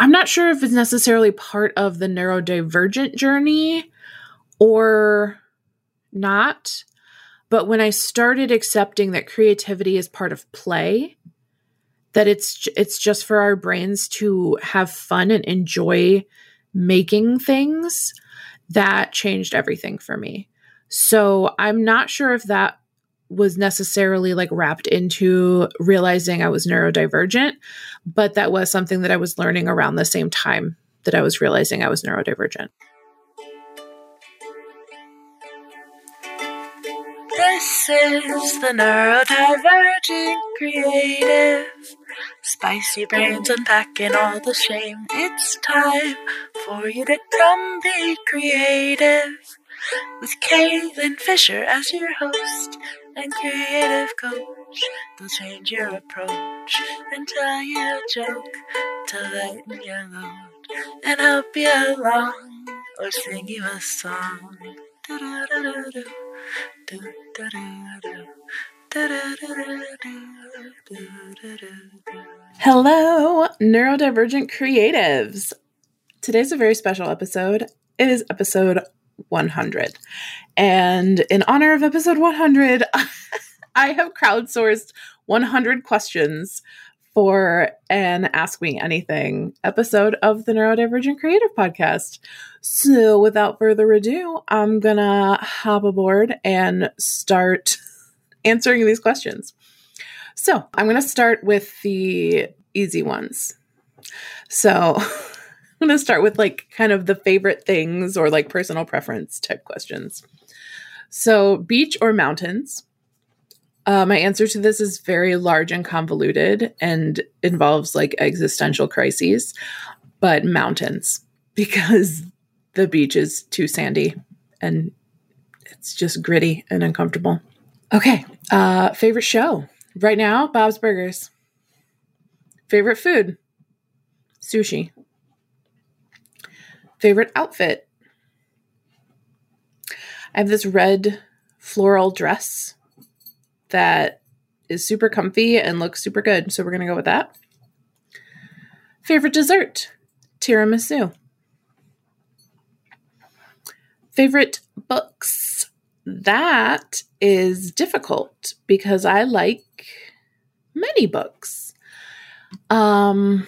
I'm not sure if it's necessarily part of the neurodivergent journey or not. But when I started accepting that creativity is part of play, that it's it's just for our brains to have fun and enjoy making things, that changed everything for me. So I'm not sure if that was necessarily like wrapped into realizing I was neurodivergent, but that was something that I was learning around the same time that I was realizing I was neurodivergent. This is the neurodivergent creative. Spicy brains unpacking all the shame. It's time for you to come be creative. With Caitlin Fisher as your host and creative coach, they'll change your approach and tell you a joke to lighten your load and help you along or sing you a song. Hello, neurodivergent creatives. Today's a very special episode. It is episode 100. And in honor of episode 100, I have crowdsourced 100 questions for an Ask Me Anything episode of the Neurodivergent Creative Podcast. So, without further ado, I'm gonna hop aboard and start answering these questions. So, I'm gonna start with the easy ones. So, I'm gonna start with like kind of the favorite things or like personal preference type questions. So, beach or mountains? Uh, my answer to this is very large and convoluted and involves like existential crises, but mountains because the beach is too sandy and it's just gritty and uncomfortable. Okay, uh, favorite show right now Bob's Burgers. Favorite food sushi. Favorite outfit I have this red floral dress that is super comfy and looks super good. So we're going to go with that. Favorite dessert? Tiramisu. Favorite books? That is difficult because I like many books. Um,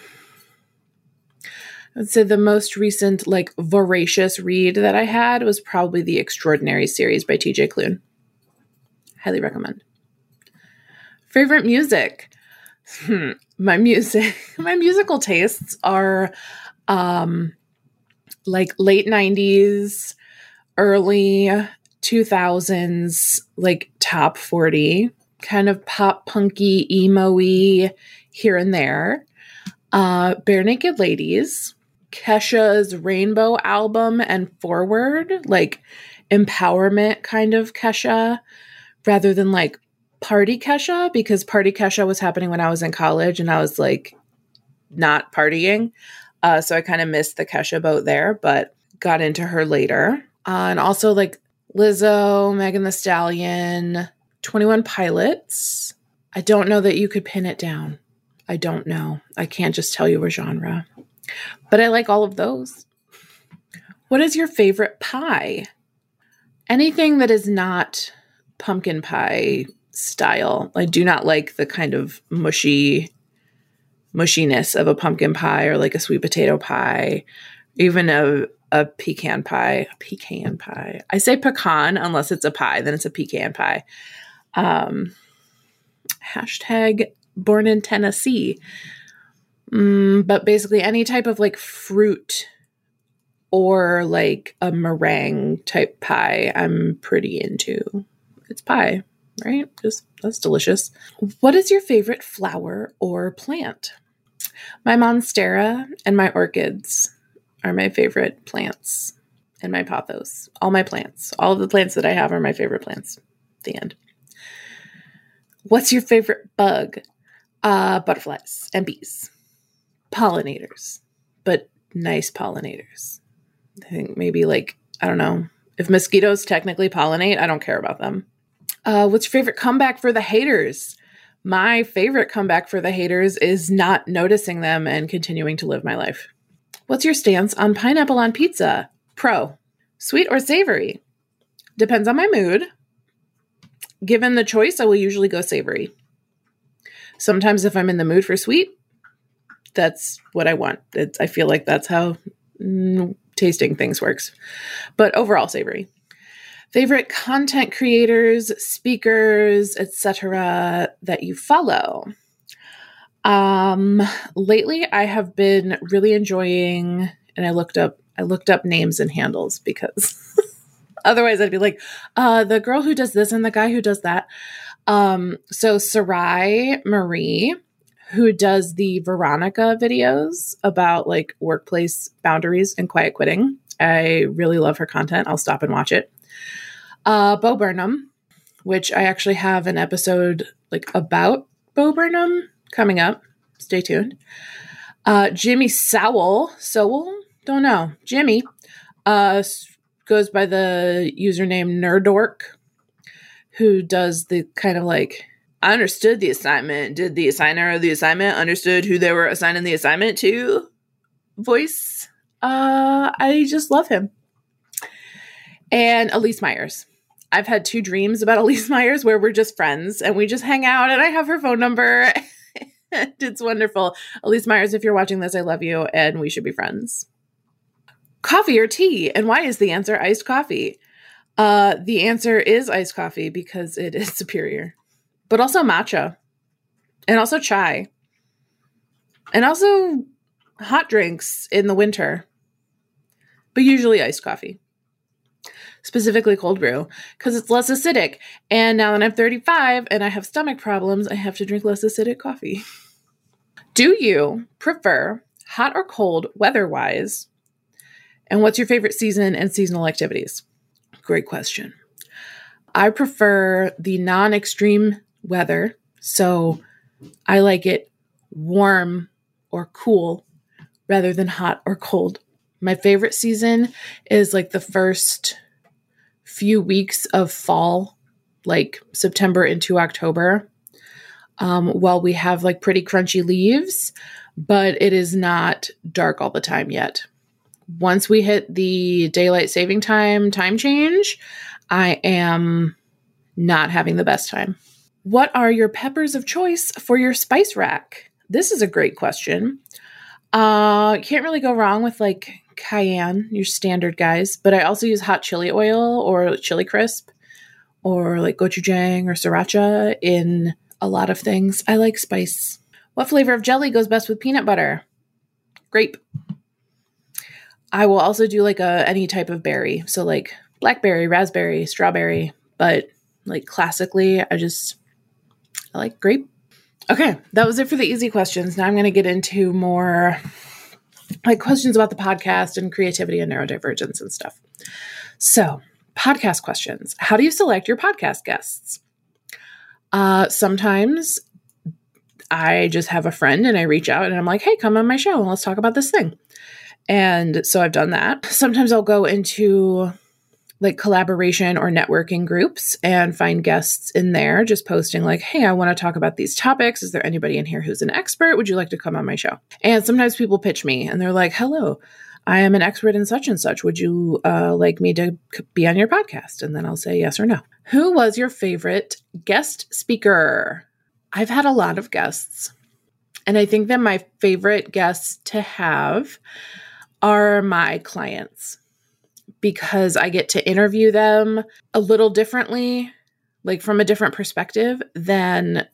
I'd say the most recent, like, voracious read that I had was probably the Extraordinary series by TJ Klune. Highly recommend. Favorite music? Hmm, my music, my musical tastes are um like late 90s, early 2000s, like top 40, kind of pop punky, emo here and there. Uh, Barenaked Ladies, Kesha's Rainbow album and Forward, like empowerment kind of Kesha, rather than like party Kesha because party Kesha was happening when I was in college and I was like not partying. Uh, so I kind of missed the Kesha boat there, but got into her later. Uh, and also like Lizzo, Megan Thee Stallion, 21 Pilots. I don't know that you could pin it down. I don't know. I can't just tell you a genre. But I like all of those. What is your favorite pie? Anything that is not pumpkin pie style. I do not like the kind of mushy mushiness of a pumpkin pie or like a sweet potato pie, even a a pecan pie. A pecan pie. I say pecan unless it's a pie, then it's a pecan pie. Um, hashtag born in Tennessee. Mm, but basically, any type of like fruit or like a meringue type pie, I'm pretty into. It's pie right? Just that's delicious. What is your favorite flower or plant? My monstera and my orchids are my favorite plants and my pothos. All my plants, all of the plants that I have are my favorite plants. The end. What's your favorite bug? Uh, butterflies and bees, pollinators, but nice pollinators. I think maybe like, I don't know, if mosquitoes technically pollinate, I don't care about them. Uh, what's your favorite comeback for the haters? My favorite comeback for the haters is not noticing them and continuing to live my life. What's your stance on pineapple on pizza? Pro. Sweet or savory? Depends on my mood. Given the choice, I will usually go savory. Sometimes, if I'm in the mood for sweet, that's what I want. It's, I feel like that's how mm, tasting things works. But overall, savory. Favorite content creators, speakers, etc. that you follow. Um, lately, I have been really enjoying, and I looked up I looked up names and handles because otherwise I'd be like, uh, the girl who does this and the guy who does that. Um, so Sarai Marie, who does the Veronica videos about like workplace boundaries and quiet quitting. I really love her content. I'll stop and watch it. Uh, Bo Burnham, which I actually have an episode like about Bo Burnham coming up. Stay tuned. Uh, Jimmy Sowell, Sowell, don't know. Jimmy uh, goes by the username Nerdork, who does the kind of like I understood the assignment. Did the assigner of the assignment understood who they were assigning the assignment to? Voice. Uh, I just love him. And Elyse Myers. I've had two dreams about Elyse Myers where we're just friends and we just hang out and I have her phone number. it's wonderful. Elyse Myers, if you're watching this, I love you and we should be friends. Coffee or tea? And why is the answer iced coffee? Uh, the answer is iced coffee because it is superior, but also matcha and also chai and also hot drinks in the winter, but usually iced coffee specifically cold brew, because it's less acidic. And now that I'm 35 and I have stomach problems, I have to drink less acidic coffee. Do you prefer hot or cold weather wise? And what's your favorite season and seasonal activities? Great question. I prefer the non extreme weather. So I like it warm or cool rather than hot or cold. My favorite season is like the first few weeks of fall, like September into October, um, while we have like pretty crunchy leaves, but it is not dark all the time yet. Once we hit the daylight saving time time change, I am not having the best time. What are your peppers of choice for your spice rack? This is a great question. Uh, can't really go wrong with like cayenne, your standard guys, but I also use hot chili oil or chili crisp or like gochujang or sriracha in a lot of things. I like spice. What flavor of jelly goes best with peanut butter? Grape. I will also do like a any type of berry. So like blackberry, raspberry, strawberry, but like classically, I just I like grape. Okay, that was it for the easy questions. Now I'm going to get into more like questions about the podcast and creativity and neurodivergence and stuff. So, podcast questions. How do you select your podcast guests? Uh, sometimes I just have a friend and I reach out and I'm like, hey, come on my show and let's talk about this thing. And so I've done that. Sometimes I'll go into like collaboration or networking groups and find guests in there just posting like hey i want to talk about these topics. Is there anybody in here who's an expert? Would you like to come on my show? And sometimes people pitch me and they're like hello i am an expert in such and such. Would you uh, like me to be on your podcast? And then i'll say yes or no. Who was your favorite guest speaker? I've had a lot of guests and i think that my favorite guests to have are my clients because I get to interview them a little differently, like from a different perspective than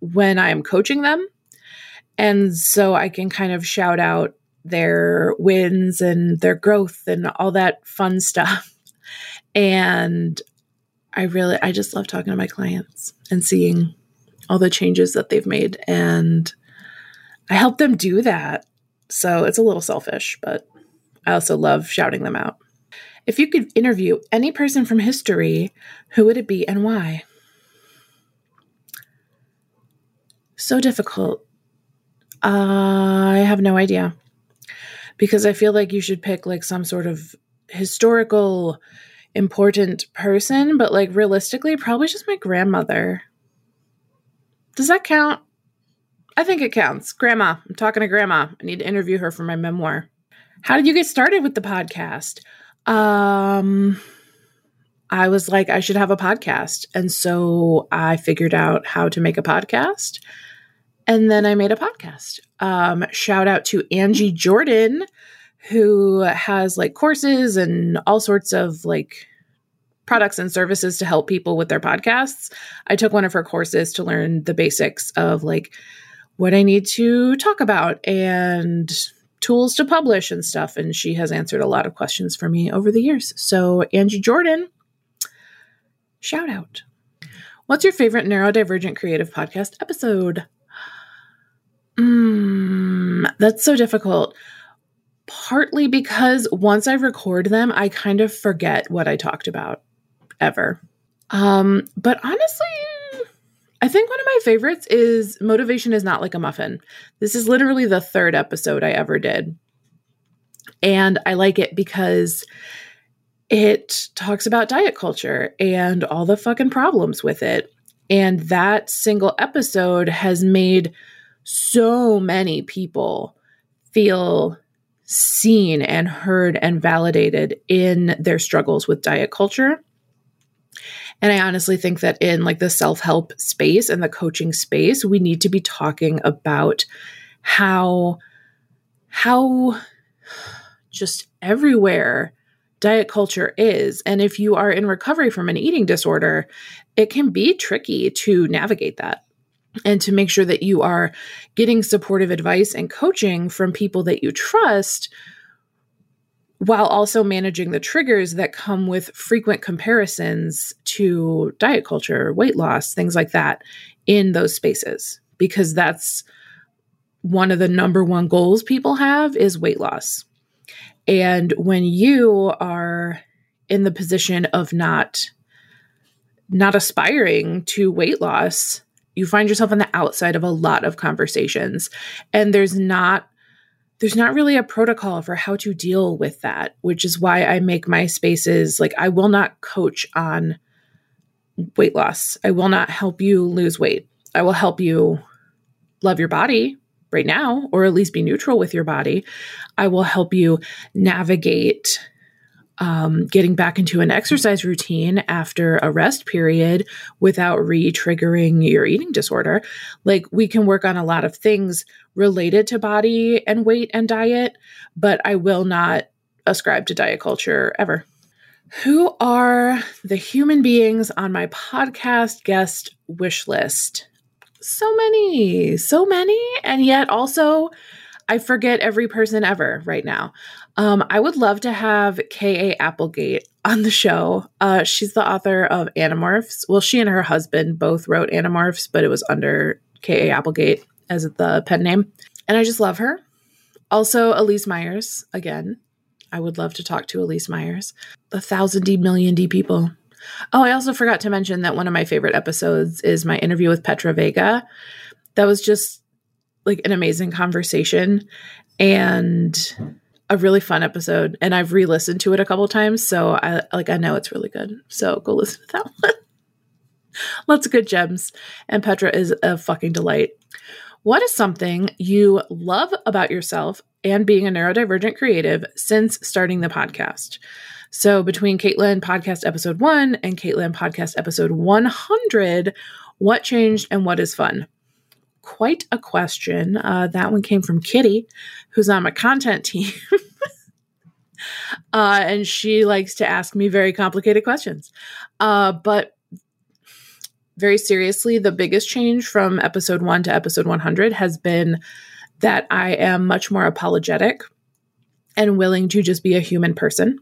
when I'm coaching them. And so I can kind of shout out their wins and their growth and all that fun stuff. And I really, I just love talking to my clients and seeing all the changes that they've made. And I help them do that. So it's a little selfish, but I also love shouting them out. If you could interview any person from history, who would it be and why? So difficult. I have no idea. Because I feel like you should pick like some sort of historical important person, but like realistically, probably just my grandmother. Does that count? I think it counts. Grandma. I'm talking to grandma. I need to interview her for my memoir. How did you get started with the podcast? Um, I was like, I should have a podcast. And so I figured out how to make a podcast. And then I made a podcast. Um, shout out to Angie Jordan, who has like courses and all sorts of like products and services to help people with their podcasts. I took one of her courses to learn the basics of like what I need to talk about and tools to publish and stuff. And she has answered a lot of questions for me over the years. So, Angie Jordan, shout out. What's your favorite neurodivergent creative podcast episode? Mm, that's so difficult. Partly because once I record them, I kind of forget what I talked about ever. Um, but honestly, I think one of my favorites is Motivation is Not Like a Muffin. This is literally the third episode I ever did. And I like it because it talks about diet culture and all the fucking problems with it. And that single episode has made so many people feel seen and heard and validated in their struggles with diet culture. And I honestly think that in like the self-help space and the coaching space, we need to be talking about how how just everywhere diet culture is. And if you are in recovery from an eating disorder, it can be tricky to navigate that and to make sure that you are getting supportive advice and coaching from people that you trust while also managing the triggers that come with frequent comparisons to diet culture, weight loss, things like that in those spaces because that's one of the number one goals people have is weight loss. And when you are in the position of not not aspiring to weight loss, you find yourself on the outside of a lot of conversations and there's not there's not really a protocol for how to deal with that, which is why I make my spaces like I will not coach on weight loss. I will not help you lose weight. I will help you love your body right now, or at least be neutral with your body. I will help you navigate um, getting back into an exercise routine after a rest period without re triggering your eating disorder. Like, we can work on a lot of things related to body and weight and diet, but I will not ascribe to diet culture ever. Who are the human beings on my podcast guest wish list? So many, so many. And yet also, I forget every person ever right now. Um, I would love to have K.A. Applegate on the show. Uh, she's the author of Animorphs. Well, she and her husband both wrote Animorphs, but it was under K.A. Applegate as the pen name. And I just love her. Also, Elyse Myers, again. I would love to talk to Elyse Myers. The thousand D million D people. Oh, I also forgot to mention that one of my favorite episodes is my interview with Petra Vega. That was just like an amazing conversation and a really fun episode. And I've re-listened to it a couple times, so I like I know it's really good. So go listen to that one. Lots of good gems. And Petra is a fucking delight. What is something you love about yourself and being a neurodivergent creative since starting the podcast? So, between Caitlin podcast episode one and Caitlin podcast episode 100, what changed and what is fun? Quite a question. Uh, that one came from Kitty, who's on my content team. uh, and she likes to ask me very complicated questions. Uh, but very seriously, the biggest change from episode one to episode 100 has been that I am much more apologetic and willing to just be a human person.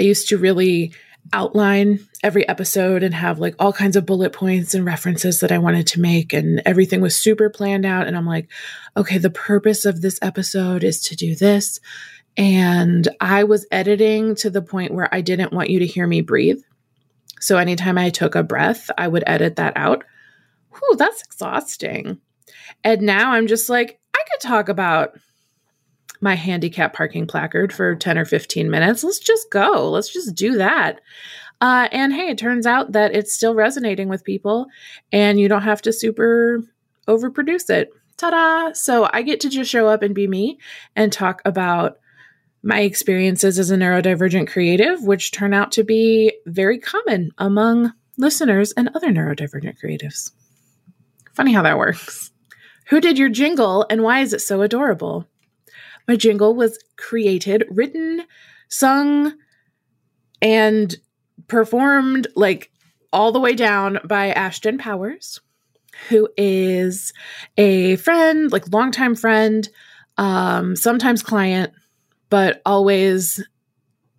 I used to really outline every episode and have like all kinds of bullet points and references that I wanted to make. And everything was super planned out. And I'm like, okay, the purpose of this episode is to do this. And I was editing to the point where I didn't want you to hear me breathe. So anytime I took a breath, I would edit that out. Whew, that's exhausting. And now I'm just like, I could talk about my handicap parking placard for 10 or 15 minutes. Let's just go. Let's just do that. Uh, and hey, it turns out that it's still resonating with people and you don't have to super overproduce it. Ta da! So I get to just show up and be me and talk about my experiences as a neurodivergent creative, which turn out to be very common among listeners and other neurodivergent creatives. Funny how that works. Who did your jingle and why is it so adorable? My jingle was created, written, sung, and performed like all the way down by Ashton Powers, who is a friend, like longtime friend, um, sometimes client, but always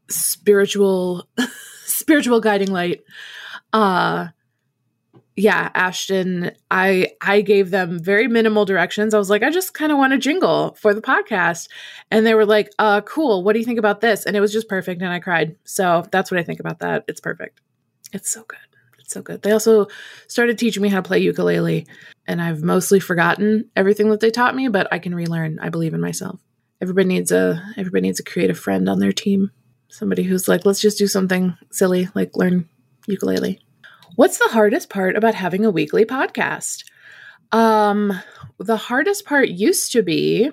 spiritual, spiritual guiding light. Uh, yeah, Ashton, I I gave them very minimal directions. I was like, I just kind of want a jingle for the podcast. And they were like, uh, cool. What do you think about this? And it was just perfect and I cried. So that's what I think about that. It's perfect. It's so good. It's so good. They also started teaching me how to play ukulele, and I've mostly forgotten everything that they taught me, but I can relearn. I believe in myself. Everybody needs a everybody needs a creative friend on their team. Somebody who's like, let's just do something silly, like learn ukulele. What's the hardest part about having a weekly podcast? Um, the hardest part used to be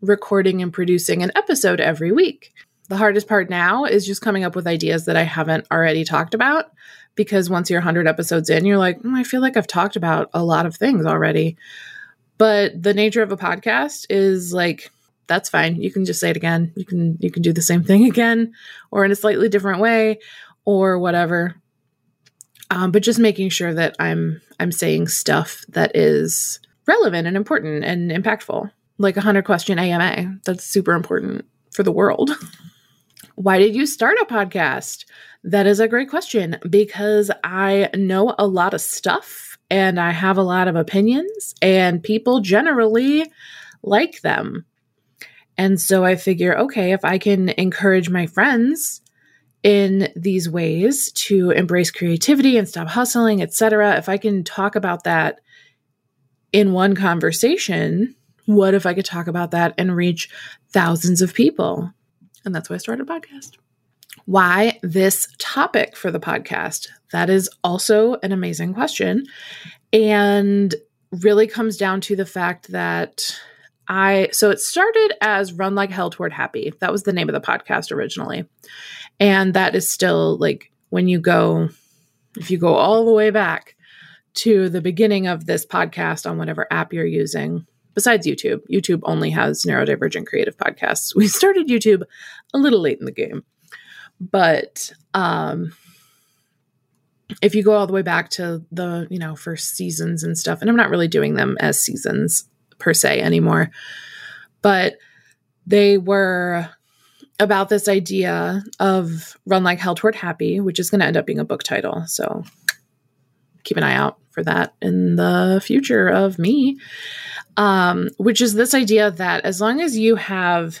recording and producing an episode every week. The hardest part now is just coming up with ideas that I haven't already talked about because once you're 100 episodes in, you're like, mm, I feel like I've talked about a lot of things already. But the nature of a podcast is like that's fine. You can just say it again. You can you can do the same thing again or in a slightly different way or whatever um, but just making sure that I'm I'm saying stuff that is relevant and important and impactful, like a hundred question AMA. That's super important for the world. Why did you start a podcast? That is a great question because I know a lot of stuff and I have a lot of opinions, and people generally like them. And so I figure, okay, if I can encourage my friends in these ways to embrace creativity and stop hustling, etc. If I can talk about that in one conversation, what if I could talk about that and reach thousands of people? And that's why I started a podcast. Why this topic for the podcast? That is also an amazing question. And really comes down to the fact that I, so it started as Run Like Hell Toward Happy. That was the name of the podcast originally. And that is still like when you go, if you go all the way back to the beginning of this podcast on whatever app you're using, besides YouTube, YouTube only has neurodivergent creative podcasts. We started YouTube a little late in the game. But um, if you go all the way back to the, you know, first seasons and stuff, and I'm not really doing them as seasons per se anymore, but they were about this idea of Run Like Hell Toward Happy, which is going to end up being a book title. So keep an eye out for that in the future of me. Um, which is this idea that as long as you have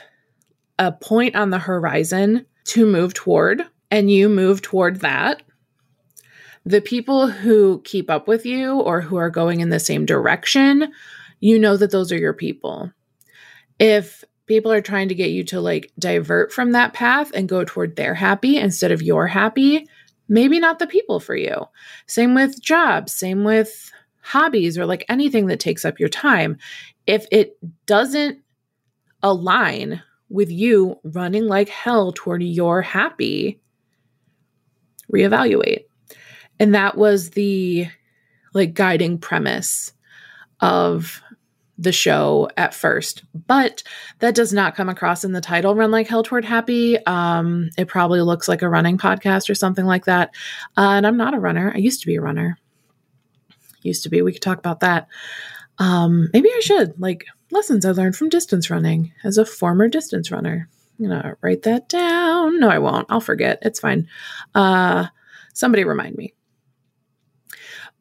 a point on the horizon to move toward and you move toward that, the people who keep up with you or who are going in the same direction, you know that those are your people. If people are trying to get you to like divert from that path and go toward their happy instead of your happy, maybe not the people for you. Same with jobs, same with hobbies or like anything that takes up your time. If it doesn't align with you running like hell toward your happy, reevaluate. And that was the like guiding premise of the show at first, but that does not come across in the title Run Like Hell Toward Happy. Um, it probably looks like a running podcast or something like that. Uh, and I'm not a runner. I used to be a runner. Used to be. We could talk about that. Um, maybe I should. Like lessons I learned from distance running as a former distance runner. I'm gonna write that down. No, I won't. I'll forget. It's fine. Uh, somebody remind me.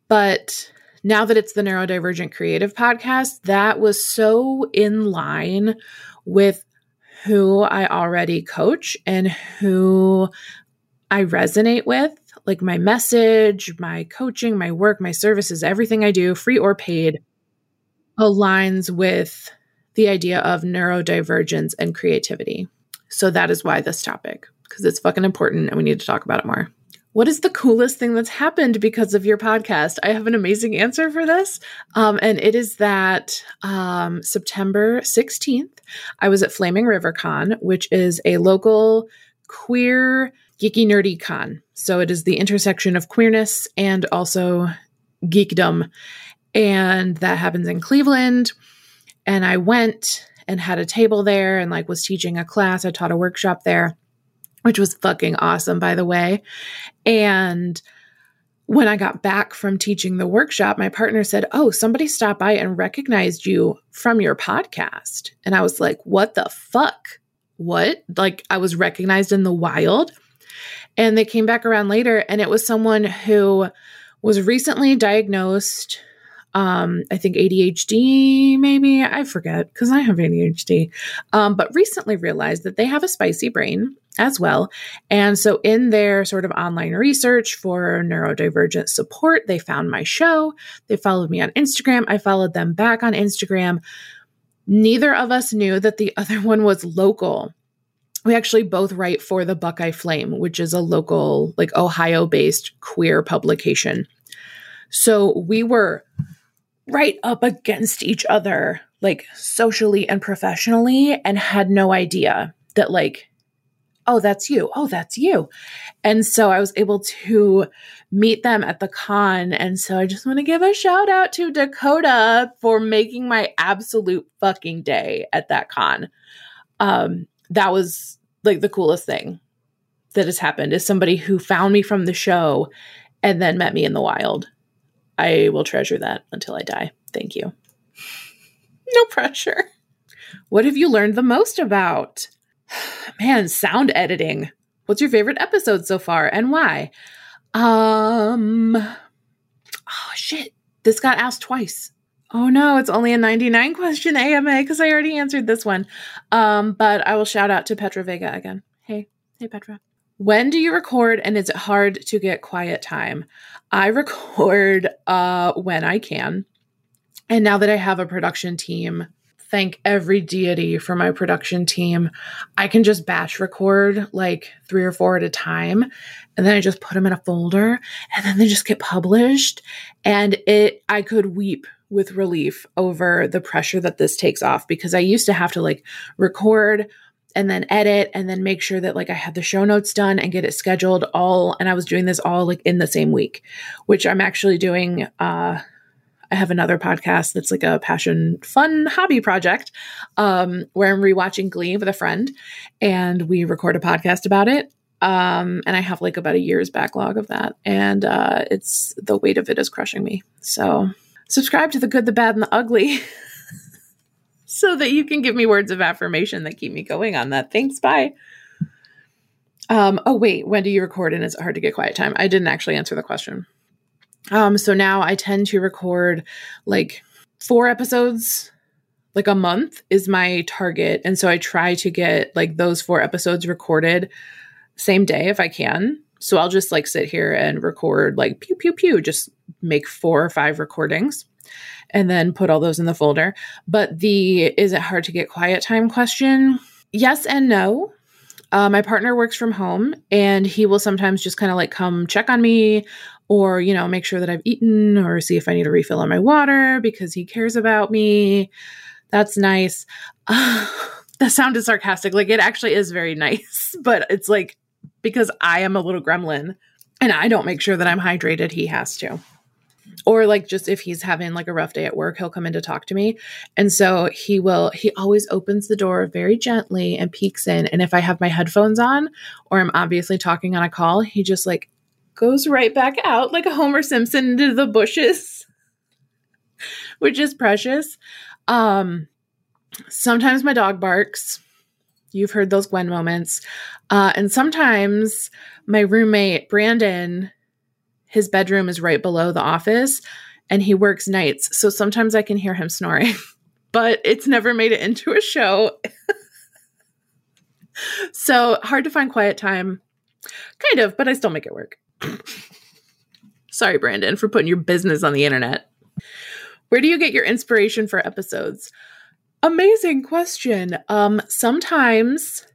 But now that it's the Neurodivergent Creative Podcast, that was so in line with who I already coach and who I resonate with. Like my message, my coaching, my work, my services, everything I do, free or paid, aligns with the idea of neurodivergence and creativity. So that is why this topic, because it's fucking important and we need to talk about it more. What is the coolest thing that's happened because of your podcast? I have an amazing answer for this. Um, and it is that um, September 16th, I was at Flaming River Con, which is a local queer, geeky, nerdy con. So it is the intersection of queerness and also geekdom. And that happens in Cleveland. And I went and had a table there and like was teaching a class. I taught a workshop there which was fucking awesome, by the way. And when I got back from teaching the workshop, my partner said, Oh, somebody stopped by and recognized you from your podcast. And I was like, What the fuck? What? Like, I was recognized in the wild. And they came back around later, and it was someone who was recently diagnosed um, I think ADHD, maybe I forget because I have ADHD, um, but recently realized that they have a spicy brain as well. And so, in their sort of online research for neurodivergent support, they found my show. They followed me on Instagram. I followed them back on Instagram. Neither of us knew that the other one was local. We actually both write for the Buckeye Flame, which is a local, like Ohio based queer publication. So we were right up against each other, like socially and professionally, and had no idea that, like, oh, that's you. Oh, that's you. And so I was able to meet them at the con. And so I just want to give a shout out to Dakota for making my absolute fucking day at that con. Um, that was like the coolest thing that has happened is somebody who found me from the show and then met me in the wild. I will treasure that until I die. Thank you. No pressure. What have you learned the most about? Man, sound editing. What's your favorite episode so far and why? Um Oh shit. This got asked twice. Oh no, it's only a 99 question AMA because I already answered this one. Um, but I will shout out to Petra Vega again. Hey, hey Petra. When do you record and is it hard to get quiet time? I record uh, when I can. And now that I have a production team, thank every deity for my production team. I can just batch record like three or four at a time. And then I just put them in a folder and then they just get published. And it, I could weep with relief over the pressure that this takes off because I used to have to like record and then edit and then make sure that like I had the show notes done and get it scheduled all and I was doing this all like in the same week, which I'm actually doing uh I have another podcast that's like a passion fun hobby project um where I'm rewatching Glee with a friend and we record a podcast about it. Um and I have like about a year's backlog of that and uh it's the weight of it is crushing me. So subscribe to the good, the bad and the ugly. so that you can give me words of affirmation that keep me going on that. Thanks. Bye. Um, oh, wait. When do you record and is it hard to get quiet time? I didn't actually answer the question. Um, so now I tend to record like four episodes like a month is my target and so i try to get like those four episodes recorded same day if i can so i'll just like sit here and record like pew pew pew just make four or five recordings and then put all those in the folder. But the is it hard to get quiet time question? Yes and no. Uh, my partner works from home and he will sometimes just kind of like come check on me or, you know, make sure that I've eaten or see if I need a refill on my water because he cares about me. That's nice. That sounded sarcastic. Like it actually is very nice, but it's like because I am a little gremlin and I don't make sure that I'm hydrated, he has to or like just if he's having like a rough day at work he'll come in to talk to me and so he will he always opens the door very gently and peeks in and if i have my headphones on or i'm obviously talking on a call he just like goes right back out like a homer simpson into the bushes which is precious um sometimes my dog barks you've heard those gwen moments uh and sometimes my roommate brandon his bedroom is right below the office and he works nights. So sometimes I can hear him snoring, but it's never made it into a show. so hard to find quiet time. Kind of, but I still make it work. Sorry, Brandon, for putting your business on the internet. Where do you get your inspiration for episodes? Amazing question. Um, sometimes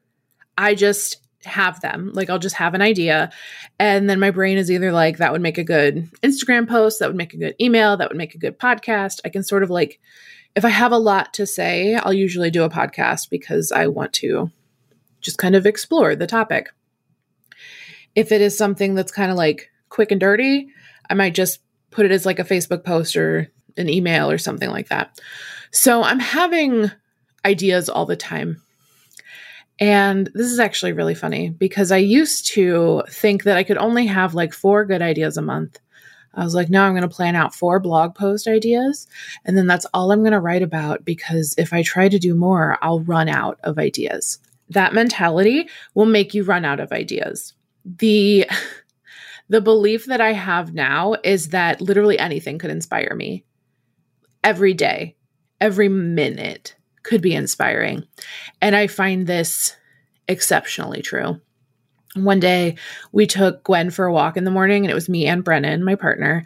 I just have them. Like I'll just have an idea. And then my brain is either like, that would make a good Instagram post, that would make a good email, that would make a good podcast. I can sort of like, if I have a lot to say, I'll usually do a podcast because I want to just kind of explore the topic. If it is something that's kind of like quick and dirty, I might just put it as like a Facebook post or an email or something like that. So I'm having ideas all the time and this is actually really funny because I used to think that I could only have like four good ideas a month. I was like, no, I'm going to plan out four blog post ideas. And then that's all I'm going to write about because if I try to do more, I'll run out of ideas. That mentality will make you run out of ideas. The the belief that I have now is that literally anything could inspire me. Every day, every minute could be inspiring. And I find this exceptionally true. One day we took Gwen for a walk in the morning, and it was me and Brennan, my partner.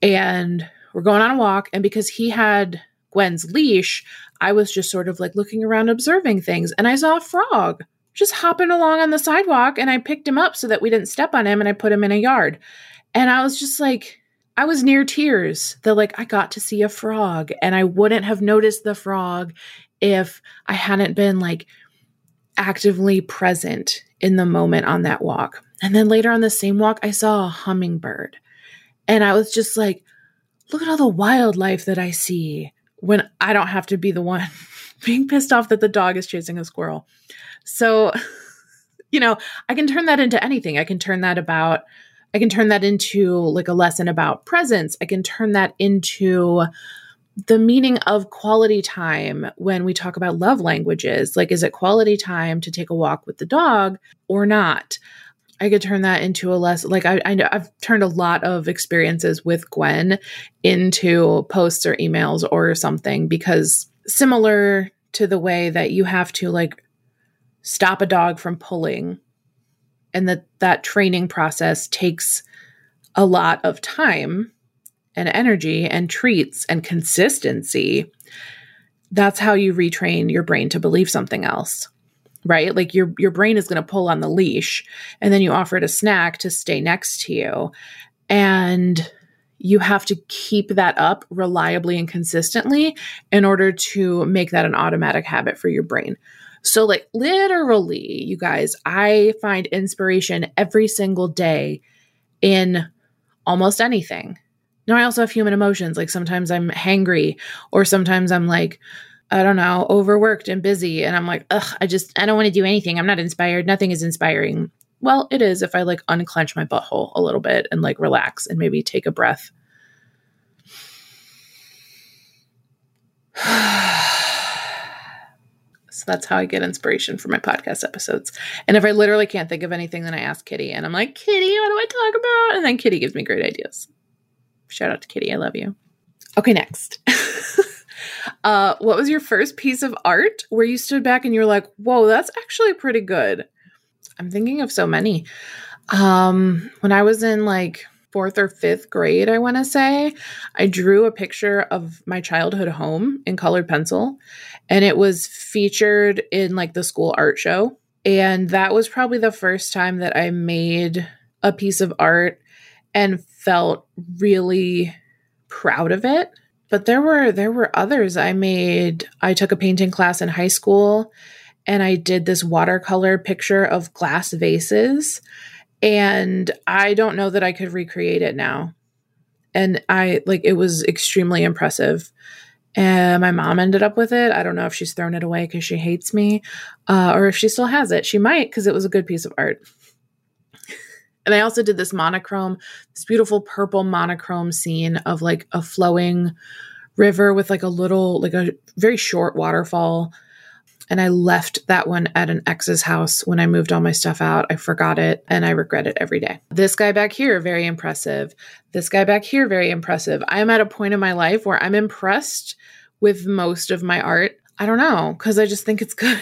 And we're going on a walk. And because he had Gwen's leash, I was just sort of like looking around, observing things. And I saw a frog just hopping along on the sidewalk. And I picked him up so that we didn't step on him and I put him in a yard. And I was just like, I was near tears that like I got to see a frog and I wouldn't have noticed the frog if I hadn't been like actively present in the moment on that walk. And then later on the same walk, I saw a hummingbird. And I was just like, look at all the wildlife that I see when I don't have to be the one being pissed off that the dog is chasing a squirrel. So, you know, I can turn that into anything. I can turn that about, I can turn that into like a lesson about presence. I can turn that into the meaning of quality time when we talk about love languages. Like, is it quality time to take a walk with the dog or not? I could turn that into a less like I, I I've turned a lot of experiences with Gwen into posts or emails or something because similar to the way that you have to like stop a dog from pulling and that that training process takes a lot of time and energy and treats and consistency, that's how you retrain your brain to believe something else. Right? Like your your brain is going to pull on the leash and then you offer it a snack to stay next to you. And you have to keep that up reliably and consistently in order to make that an automatic habit for your brain. So, like, literally, you guys, I find inspiration every single day in almost anything. Now, I also have human emotions. Like sometimes I'm hangry, or sometimes I'm like, I don't know, overworked and busy. And I'm like, ugh, I just, I don't want to do anything. I'm not inspired. Nothing is inspiring. Well, it is if I like unclench my butthole a little bit and like relax and maybe take a breath. so that's how I get inspiration for my podcast episodes. And if I literally can't think of anything, then I ask Kitty and I'm like, Kitty, what do I talk about? And then Kitty gives me great ideas. Shout out to Kitty. I love you. Okay, next. uh, what was your first piece of art where you stood back and you were like, whoa, that's actually pretty good? I'm thinking of so many. Um, when I was in like fourth or fifth grade, I want to say, I drew a picture of my childhood home in colored pencil, and it was featured in like the school art show. And that was probably the first time that I made a piece of art and felt really proud of it. But there were there were others I made. I took a painting class in high school and I did this watercolor picture of glass vases and I don't know that I could recreate it now. And I like it was extremely impressive. And my mom ended up with it. I don't know if she's thrown it away because she hates me, uh, or if she still has it. She might because it was a good piece of art. And I also did this monochrome, this beautiful purple monochrome scene of like a flowing river with like a little, like a very short waterfall. And I left that one at an ex's house when I moved all my stuff out. I forgot it and I regret it every day. This guy back here, very impressive. This guy back here, very impressive. I am at a point in my life where I'm impressed with most of my art. I don't know, because I just think it's good.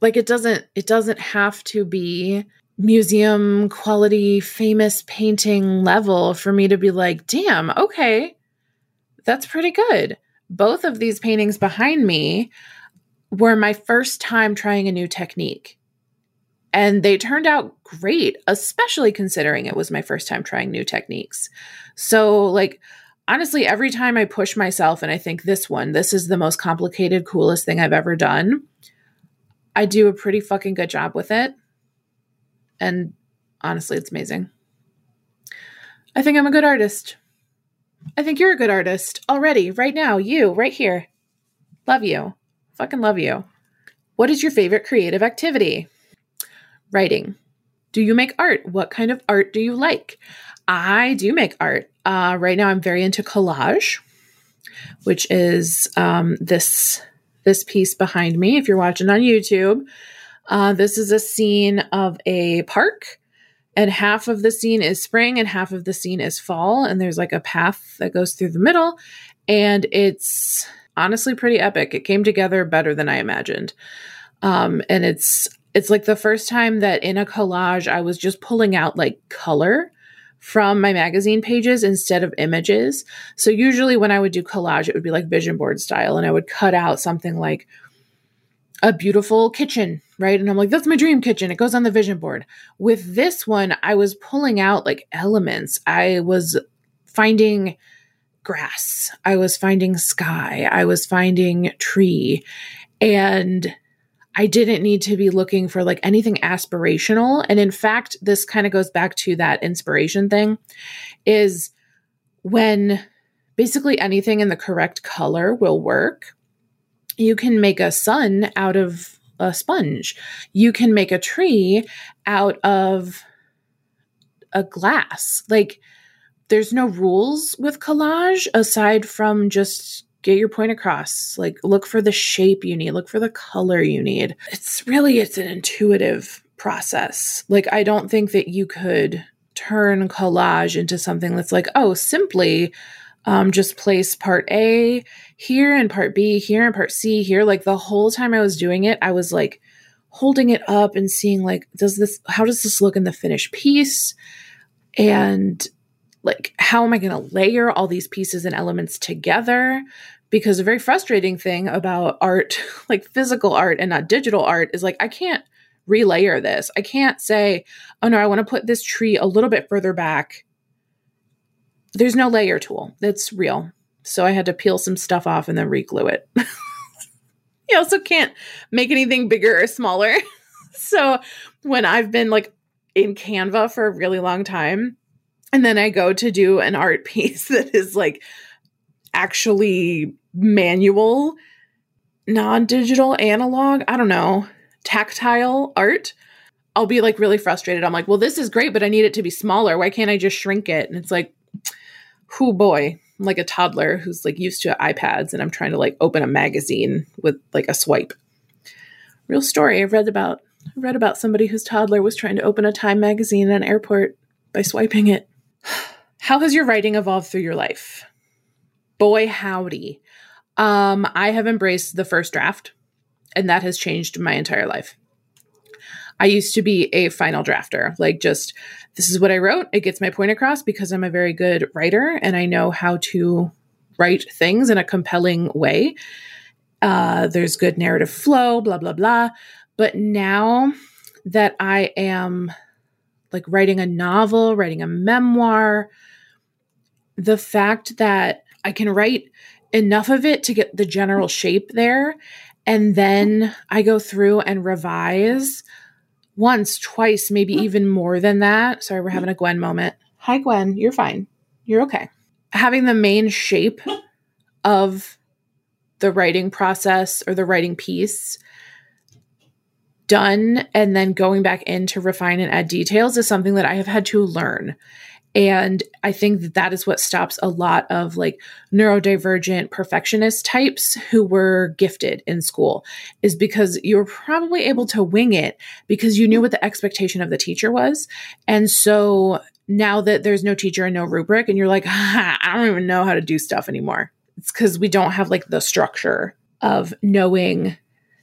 like it doesn't it doesn't have to be museum quality famous painting level for me to be like, damn, okay, that's pretty good. Both of these paintings behind me were my first time trying a new technique. and they turned out great, especially considering it was my first time trying new techniques. So, like, honestly, every time I push myself and I think this one, this is the most complicated, coolest thing I've ever done, I do a pretty fucking good job with it. And honestly, it's amazing. I think I'm a good artist. I think you're a good artist already, right now, you, right here. Love you. Fucking love you. What is your favorite creative activity? Writing. Do you make art? What kind of art do you like? I do make art. Uh, right now, I'm very into collage, which is um, this this piece behind me. If you're watching on YouTube, uh, this is a scene of a park, and half of the scene is spring, and half of the scene is fall. And there's like a path that goes through the middle, and it's honestly pretty epic. It came together better than I imagined, um, and it's it's like the first time that in a collage I was just pulling out like color from my magazine pages instead of images. So usually when I would do collage, it would be like vision board style, and I would cut out something like a beautiful kitchen, right? And I'm like, that's my dream kitchen. It goes on the vision board. With this one, I was pulling out like elements. I was finding grass, I was finding sky, I was finding tree. And I didn't need to be looking for like anything aspirational. And in fact, this kind of goes back to that inspiration thing is when basically anything in the correct color will work. You can make a sun out of a sponge. You can make a tree out of a glass. Like, there's no rules with collage aside from just get your point across. Like look for the shape you need look for the color you need. It's really it's an intuitive process. Like i don't think that you could turn collage into something that's like oh simply um, just place part a here and part b here and part c here. Like the whole time i was doing it i was like holding it up and seeing like does this how does this look in the finished piece? And like how am i going to layer all these pieces and elements together because a very frustrating thing about art, like physical art and not digital art, is like I can't relayer this. I can't say, oh no, I want to put this tree a little bit further back. There's no layer tool that's real. So I had to peel some stuff off and then reglue it. you also can't make anything bigger or smaller. so when I've been like in Canva for a really long time, and then I go to do an art piece that is like actually manual, non digital, analog, I don't know, tactile art, I'll be like really frustrated. I'm like, well, this is great, but I need it to be smaller. Why can't I just shrink it? And it's like, who boy, I'm like a toddler who's like used to iPads and I'm trying to like open a magazine with like a swipe. Real story. I've read about I read about somebody whose toddler was trying to open a Time magazine in an airport by swiping it. How has your writing evolved through your life? boy howdy. Um i have embraced the first draft and that has changed my entire life. I used to be a final drafter like just this is what i wrote. It gets my point across because i'm a very good writer and i know how to write things in a compelling way. Uh, there's good narrative flow blah blah blah. But now that i am like writing a novel writing a memoir the fact that I can write enough of it to get the general shape there. And then I go through and revise once, twice, maybe even more than that. Sorry, we're having a Gwen moment. Hi, Gwen. You're fine. You're okay. Having the main shape of the writing process or the writing piece done and then going back in to refine and add details is something that I have had to learn. And I think that that is what stops a lot of like neurodivergent perfectionist types who were gifted in school is because you were probably able to wing it because you knew what the expectation of the teacher was. And so now that there's no teacher and no rubric, and you're like, I don't even know how to do stuff anymore. It's because we don't have like the structure of knowing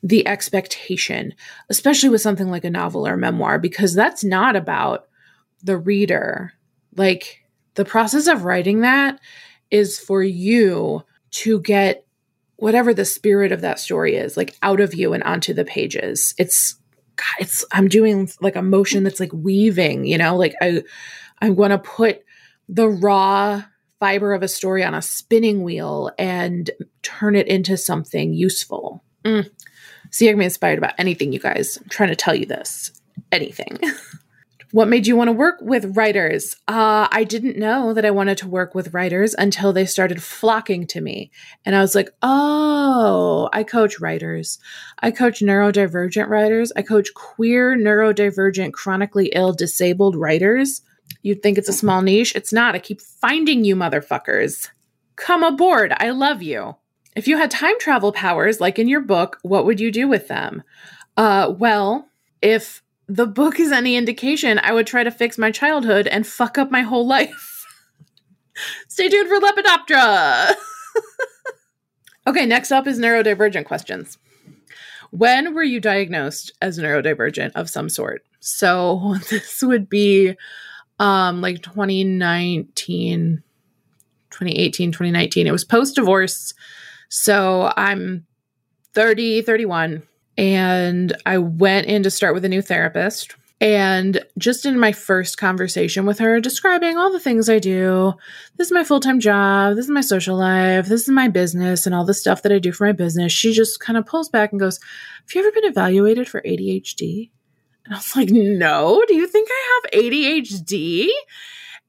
the expectation, especially with something like a novel or a memoir, because that's not about the reader like the process of writing that is for you to get whatever the spirit of that story is, like out of you and onto the pages. It's God, it's I'm doing like a motion that's like weaving, you know, like I I'm to put the raw fiber of a story on a spinning wheel and turn it into something useful. Mm. See, I can be inspired about anything, you guys. I'm trying to tell you this. Anything. what made you want to work with writers? Uh, I didn't know that I wanted to work with writers until they started flocking to me. And I was like, oh, I coach writers. I coach neurodivergent writers. I coach queer, neurodivergent, chronically ill, disabled writers. You'd think it's a small niche. It's not. I keep finding you, motherfuckers. Come aboard. I love you. If you had time travel powers, like in your book, what would you do with them? Uh, well, if the book is any indication, I would try to fix my childhood and fuck up my whole life. Stay tuned for Lepidoptera. okay, next up is neurodivergent questions. When were you diagnosed as neurodivergent of some sort? So this would be um like 2019 2018 2019 it was post divorce so i'm 30 31 and i went in to start with a new therapist and just in my first conversation with her describing all the things i do this is my full-time job this is my social life this is my business and all the stuff that i do for my business she just kind of pulls back and goes have you ever been evaluated for adhd and I was like, no, do you think I have ADHD?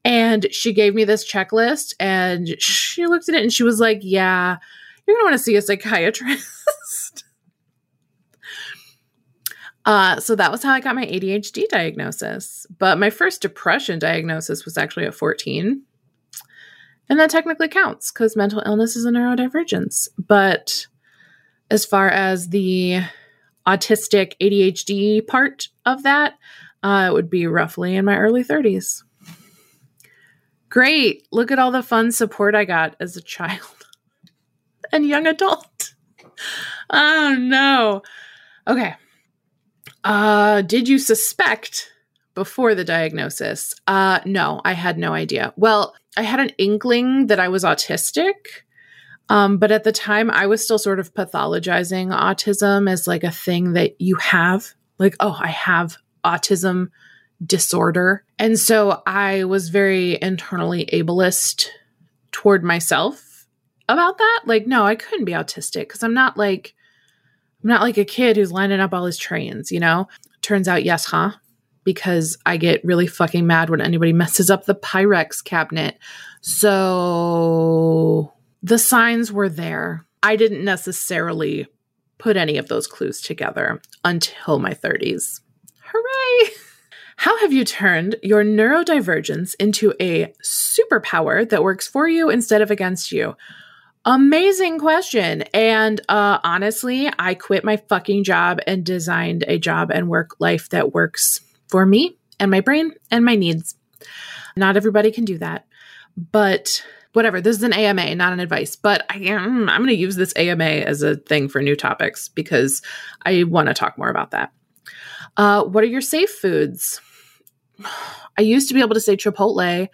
And she gave me this checklist and she looked at it and she was like, yeah, you're going to want to see a psychiatrist. uh, so that was how I got my ADHD diagnosis. But my first depression diagnosis was actually at 14. And that technically counts because mental illness is a neurodivergence. But as far as the autistic ADHD part of that, uh, it would be roughly in my early 30s. Great. Look at all the fun support I got as a child and young adult. Oh no. Okay. Uh did you suspect before the diagnosis? Uh no, I had no idea. Well, I had an inkling that I was autistic um, but at the time, I was still sort of pathologizing autism as like a thing that you have. Like, oh, I have autism disorder. And so I was very internally ableist toward myself about that. Like, no, I couldn't be autistic because I'm not like, I'm not like a kid who's lining up all his trains, you know? Turns out, yes, huh? Because I get really fucking mad when anybody messes up the Pyrex cabinet. So the signs were there. I didn't necessarily put any of those clues together until my 30s. Hooray! How have you turned your neurodivergence into a superpower that works for you instead of against you? Amazing question. And uh, honestly, I quit my fucking job and designed a job and work life that works for me and my brain and my needs. Not everybody can do that. But whatever. This is an AMA, not an advice, but I am, I'm going to use this AMA as a thing for new topics because I want to talk more about that. Uh, what are your safe foods? I used to be able to say Chipotle,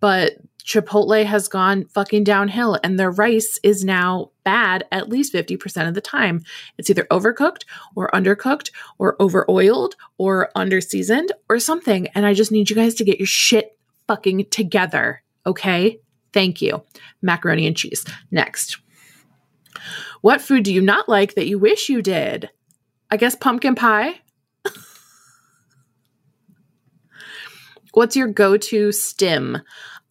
but Chipotle has gone fucking downhill and their rice is now bad at least 50% of the time. It's either overcooked or undercooked or over oiled or under seasoned or something. And I just need you guys to get your shit fucking together. Okay. Thank you. Macaroni and cheese. Next. What food do you not like that you wish you did? I guess pumpkin pie. What's your go to stim?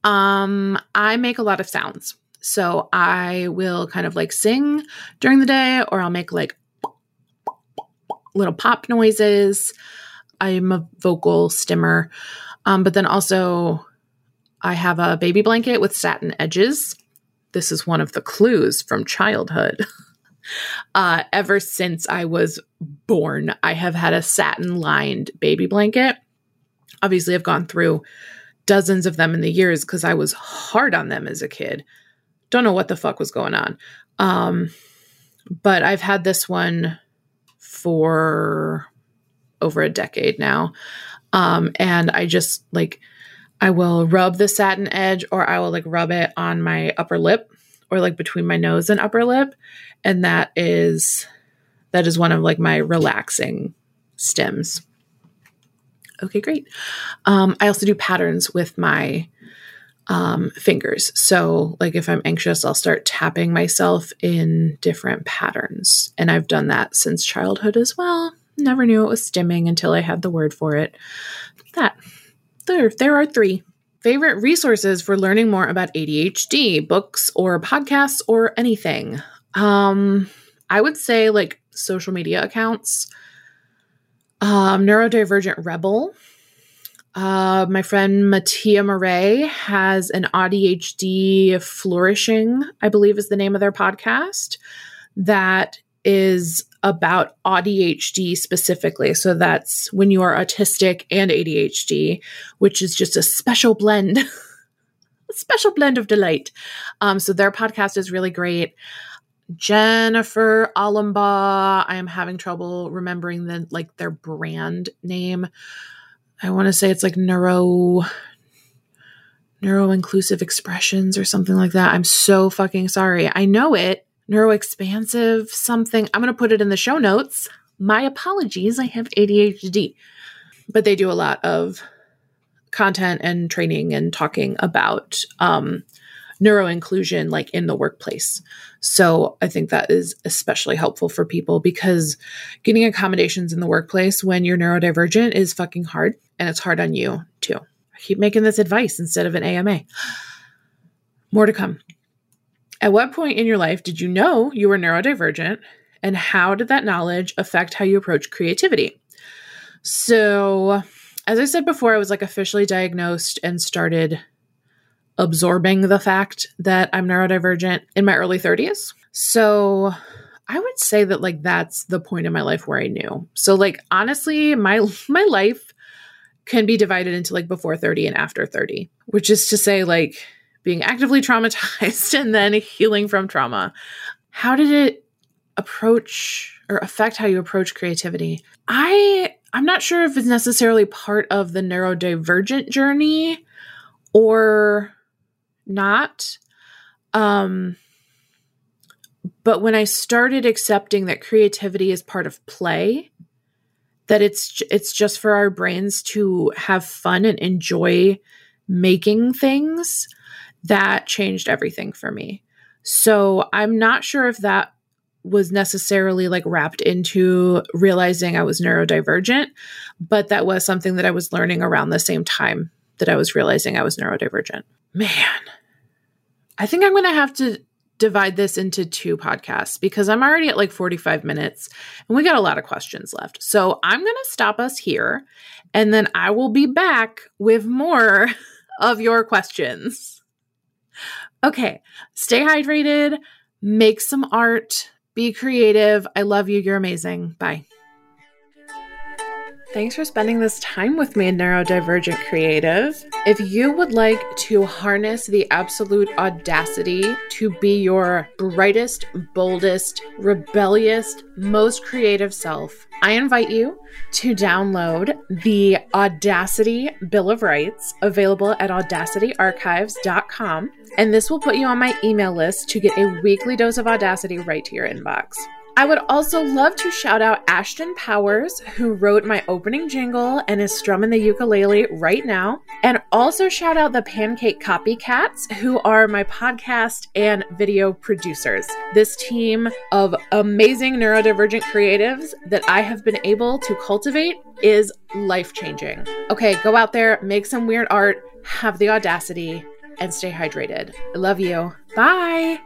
Um, I make a lot of sounds. So I will kind of like sing during the day, or I'll make like little pop noises. I'm a vocal stimmer. Um, but then also I have a baby blanket with satin edges. This is one of the clues from childhood. uh, ever since I was born, I have had a satin lined baby blanket. Obviously, I've gone through dozens of them in the years because I was hard on them as a kid. Don't know what the fuck was going on. Um, but I've had this one for over a decade now. Um, and I just like I will rub the satin edge or I will like rub it on my upper lip or like between my nose and upper lip. And that is that is one of like my relaxing stims. Okay, great. Um, I also do patterns with my um, fingers. So, like if I'm anxious, I'll start tapping myself in different patterns. And I've done that since childhood as well. Never knew it was stimming until I had the word for it. That there, there are three. Favorite resources for learning more about ADHD, books or podcasts or anything. Um, I would say like social media accounts. Um, Neurodivergent Rebel. Uh, my friend Mattia Murray has an AuDHD Flourishing, I believe is the name of their podcast, that is about AuDHD specifically. So that's when you are autistic and ADHD, which is just a special blend, a special blend of delight. Um, so their podcast is really great. Jennifer Alumbaugh, I am having trouble remembering the like their brand name. I want to say it's like neuro neuro inclusive expressions or something like that. I'm so fucking sorry. I know it Neuro expansive something. I'm going to put it in the show notes. My apologies, I have ADHD. But they do a lot of content and training and talking about um, neuro inclusion, like in the workplace. So I think that is especially helpful for people because getting accommodations in the workplace when you're neurodivergent is fucking hard and it's hard on you too. I keep making this advice instead of an AMA. More to come. At what point in your life did you know you were neurodivergent? And how did that knowledge affect how you approach creativity? So, as I said before, I was like officially diagnosed and started absorbing the fact that I'm neurodivergent in my early 30s. So, I would say that like that's the point in my life where I knew. So like honestly, my my life can be divided into like before 30 and after 30, which is to say like being actively traumatized and then healing from trauma. How did it approach or affect how you approach creativity? I I'm not sure if it's necessarily part of the neurodivergent journey or not. Um but when I started accepting that creativity is part of play, that it's it's just for our brains to have fun and enjoy making things, that changed everything for me. So I'm not sure if that was necessarily like wrapped into realizing I was neurodivergent, but that was something that I was learning around the same time that I was realizing I was neurodivergent. Man, I think I'm going to have to divide this into two podcasts because I'm already at like 45 minutes and we got a lot of questions left. So I'm going to stop us here and then I will be back with more of your questions. Okay, stay hydrated, make some art, be creative. I love you. You're amazing. Bye. Thanks for spending this time with me, Neurodivergent Creative. If you would like to harness the absolute audacity to be your brightest, boldest, rebellious, most creative self, I invite you to download the Audacity Bill of Rights available at audacityarchives.com. And this will put you on my email list to get a weekly dose of Audacity right to your inbox. I would also love to shout out Ashton Powers, who wrote my opening jingle and is strumming the ukulele right now. And also shout out the Pancake Copycats, who are my podcast and video producers. This team of amazing neurodivergent creatives that I have been able to cultivate is life changing. Okay, go out there, make some weird art, have the audacity, and stay hydrated. I love you. Bye.